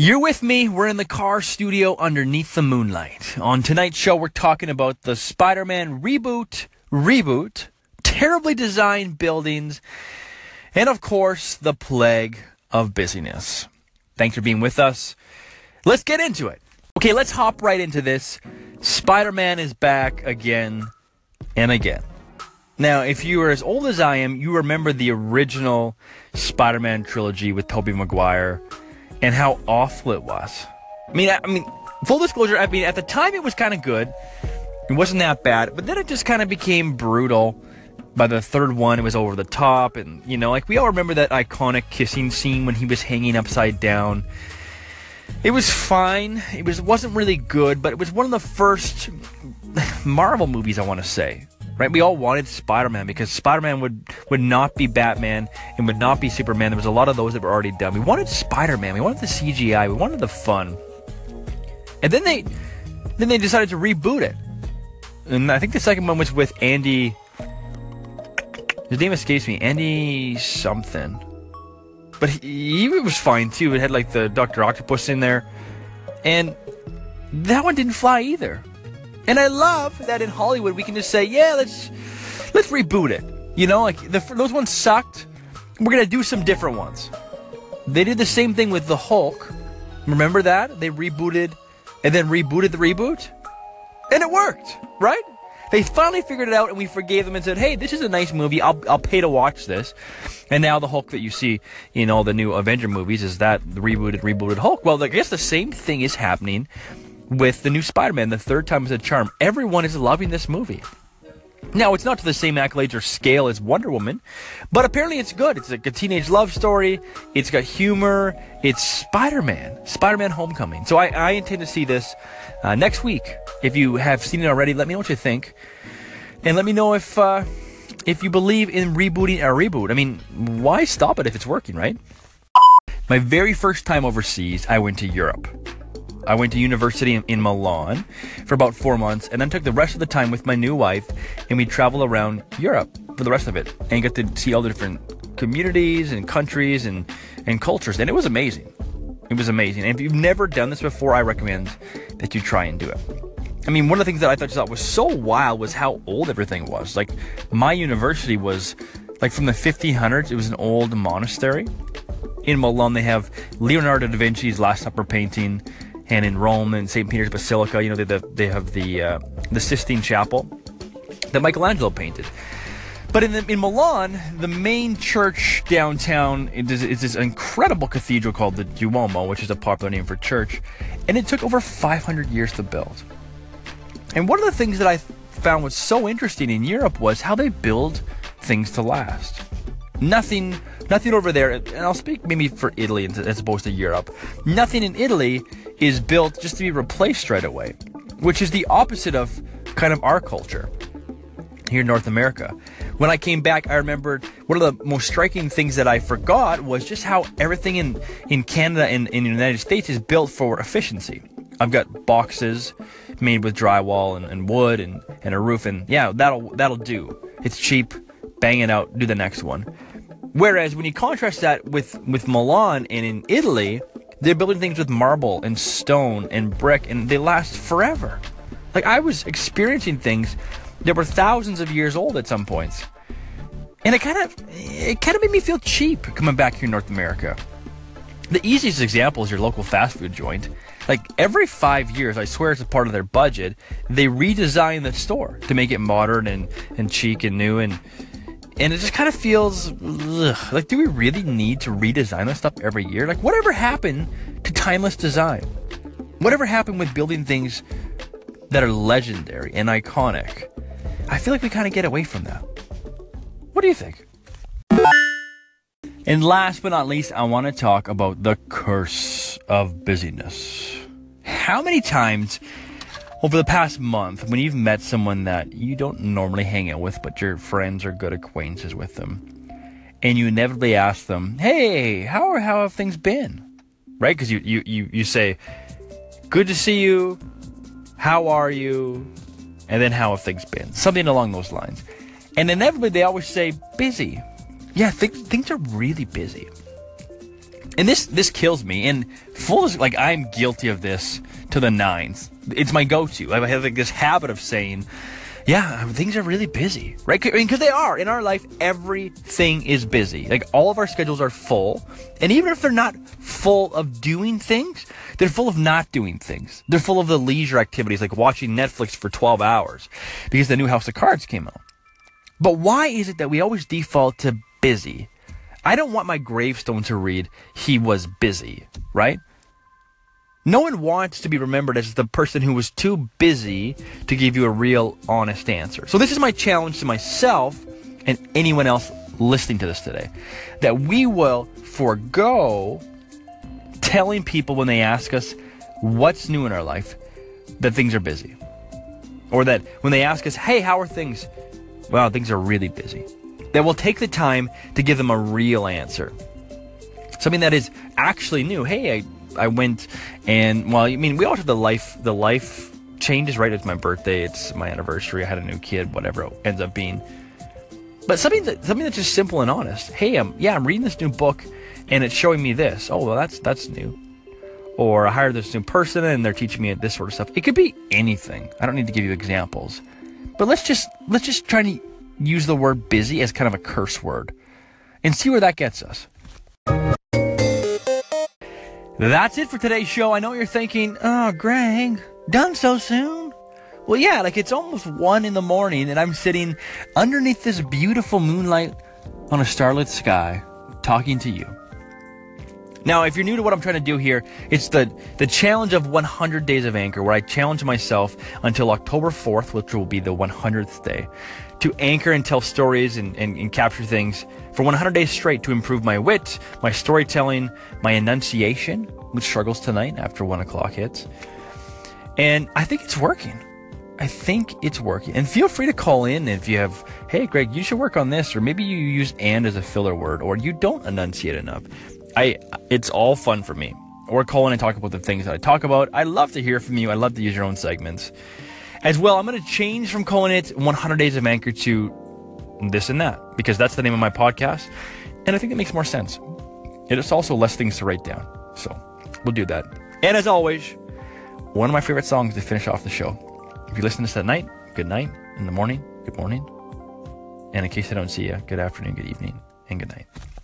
You're with me. We're in the car studio underneath the moonlight. On tonight's show, we're talking about the Spider Man reboot, reboot, terribly designed buildings, and of course, the plague of busyness. Thanks for being with us. Let's get into it. Okay, let's hop right into this. Spider Man is back again and again. Now, if you are as old as I am, you remember the original Spider Man trilogy with Tobey Maguire and how awful it was. I mean, I, I mean, full disclosure, I mean, at the time it was kind of good. It wasn't that bad, but then it just kind of became brutal. By the third one, it was over the top, and you know, like we all remember that iconic kissing scene when he was hanging upside down. It was fine. It was wasn't really good, but it was one of the first Marvel movies I want to say right? We all wanted Spider-Man because Spider-Man would would not be Batman and would not be Superman. There was a lot of those that were already done. We wanted Spider-Man. We wanted the CGI. We wanted the fun. And then they then they decided to reboot it. And I think the second one was with Andy. His name escapes me. Andy something. But he, he was fine too. It had like the Doctor Octopus in there, and that one didn't fly either. And I love that in Hollywood we can just say, yeah, let's let's reboot it. You know, like the, those ones sucked. We're gonna do some different ones. They did the same thing with the Hulk. Remember that they rebooted and then rebooted the reboot, and it worked, right? They finally figured it out, and we forgave them and said, "Hey, this is a nice movie. I'll I'll pay to watch this." And now the Hulk that you see in all the new Avenger movies is that the rebooted, rebooted Hulk. Well, I guess the same thing is happening with the new Spider-Man, the third time is a charm. Everyone is loving this movie. Now, it's not to the same accolades or scale as Wonder Woman, but apparently it's good. It's like a teenage love story. It's got humor. It's Spider-Man, Spider-Man Homecoming. So I, I intend to see this uh, next week. If you have seen it already, let me know what you think, and let me know if uh, if you believe in rebooting a reboot. I mean, why stop it if it's working, right? My very first time overseas, I went to Europe. I went to university in, Milan for about four months, and then took the rest of the time with my new wife, and we traveled around Europe for the rest of it, and got to see all the different communities and countries and and cultures, and it was amazing. It was amazing. And if you've never done this before, I recommend that you try and do it. I mean, one of the things that I thought was so wild was how old everything was. Like my university was like from the 1500s. It was an old monastery. In Milan, they have Leonardo da Vinci's Last Supper painting and in Rome and St. Peter's Basilica, you know, they, they have the uh, the Sistine Chapel that Michelangelo painted. But in, the, in Milan, the main church downtown is, is this incredible cathedral called the Duomo, which is a popular name for church, and it took over 500 years to build. And one of the things that I found was so interesting in Europe was how they build things to last. Nothing, nothing over there, and I'll speak maybe for Italy as opposed to Europe. Nothing in Italy is built just to be replaced right away, which is the opposite of kind of our culture here in North America. When I came back, I remembered one of the most striking things that I forgot was just how everything in, in Canada and in the United States is built for efficiency. I've got boxes made with drywall and, and wood and, and a roof, and yeah, that'll that'll do. It's cheap. Bang it out. Do the next one. Whereas when you contrast that with with Milan and in Italy, they're building things with marble and stone and brick, and they last forever. Like I was experiencing things that were thousands of years old at some points, and it kind of it kind of made me feel cheap coming back here in North America. The easiest example is your local fast food joint. Like every five years, I swear it's a part of their budget, they redesign the store to make it modern and, and chic and new and and it just kind of feels ugh, like do we really need to redesign this stuff every year? Like whatever happened to timeless design? Whatever happened with building things that are legendary and iconic? I feel like we kind of get away from that. What do you think? And last but not least i want to talk about the curse of busyness. How many times over the past month, when you've met someone that you don't normally hang out with, but your friends are good acquaintances with them, and you inevitably ask them, "Hey, how are how have things been?" Right? Because you, you you you say, "Good to see you. How are you?" And then, "How have things been?" Something along those lines. And inevitably, they always say, "Busy." Yeah, th- things are really busy. And this this kills me. And full is like I'm guilty of this to the nines. It's my go-to. I have like this habit of saying, "Yeah, things are really busy," right? Because I mean, they are in our life. Everything is busy. Like all of our schedules are full, and even if they're not full of doing things, they're full of not doing things. They're full of the leisure activities, like watching Netflix for 12 hours because the new House of Cards came out. But why is it that we always default to busy? I don't want my gravestone to read, he was busy, right? No one wants to be remembered as the person who was too busy to give you a real, honest answer. So, this is my challenge to myself and anyone else listening to this today that we will forego telling people when they ask us what's new in our life that things are busy. Or that when they ask us, hey, how are things? Well, things are really busy. That we'll take the time to give them a real answer. Something that is actually new. Hey, I I went and well, I mean, we all have the life the life changes, right? It's my birthday, it's my anniversary, I had a new kid, whatever it ends up being. But something that something that's just simple and honest. Hey, I'm yeah, I'm reading this new book and it's showing me this. Oh, well, that's that's new. Or I hired this new person and they're teaching me this sort of stuff. It could be anything. I don't need to give you examples. But let's just let's just try to use the word busy as kind of a curse word and see where that gets us. That's it for today's show. I know you're thinking, oh, Greg, done so soon? Well, yeah, like it's almost one in the morning and I'm sitting underneath this beautiful moonlight on a starlit sky talking to you. Now, if you're new to what I'm trying to do here, it's the, the challenge of 100 days of anchor, where I challenge myself until October 4th, which will be the 100th day, to anchor and tell stories and, and, and capture things for 100 days straight to improve my wit, my storytelling, my enunciation, which struggles tonight after 1 o'clock hits. And I think it's working. I think it's working. And feel free to call in if you have, hey, Greg, you should work on this, or maybe you use and as a filler word, or you don't enunciate enough. I, it's all fun for me. Or call in and talk about the things that I talk about. I love to hear from you. I love to use your own segments. As well, I'm going to change from calling it 100 Days of Anchor to this and that because that's the name of my podcast. And I think it makes more sense. It's also less things to write down. So we'll do that. And as always, one of my favorite songs to finish off the show. If you listen to this at night, good night. In the morning, good morning. And in case I don't see you, good afternoon, good evening, and good night.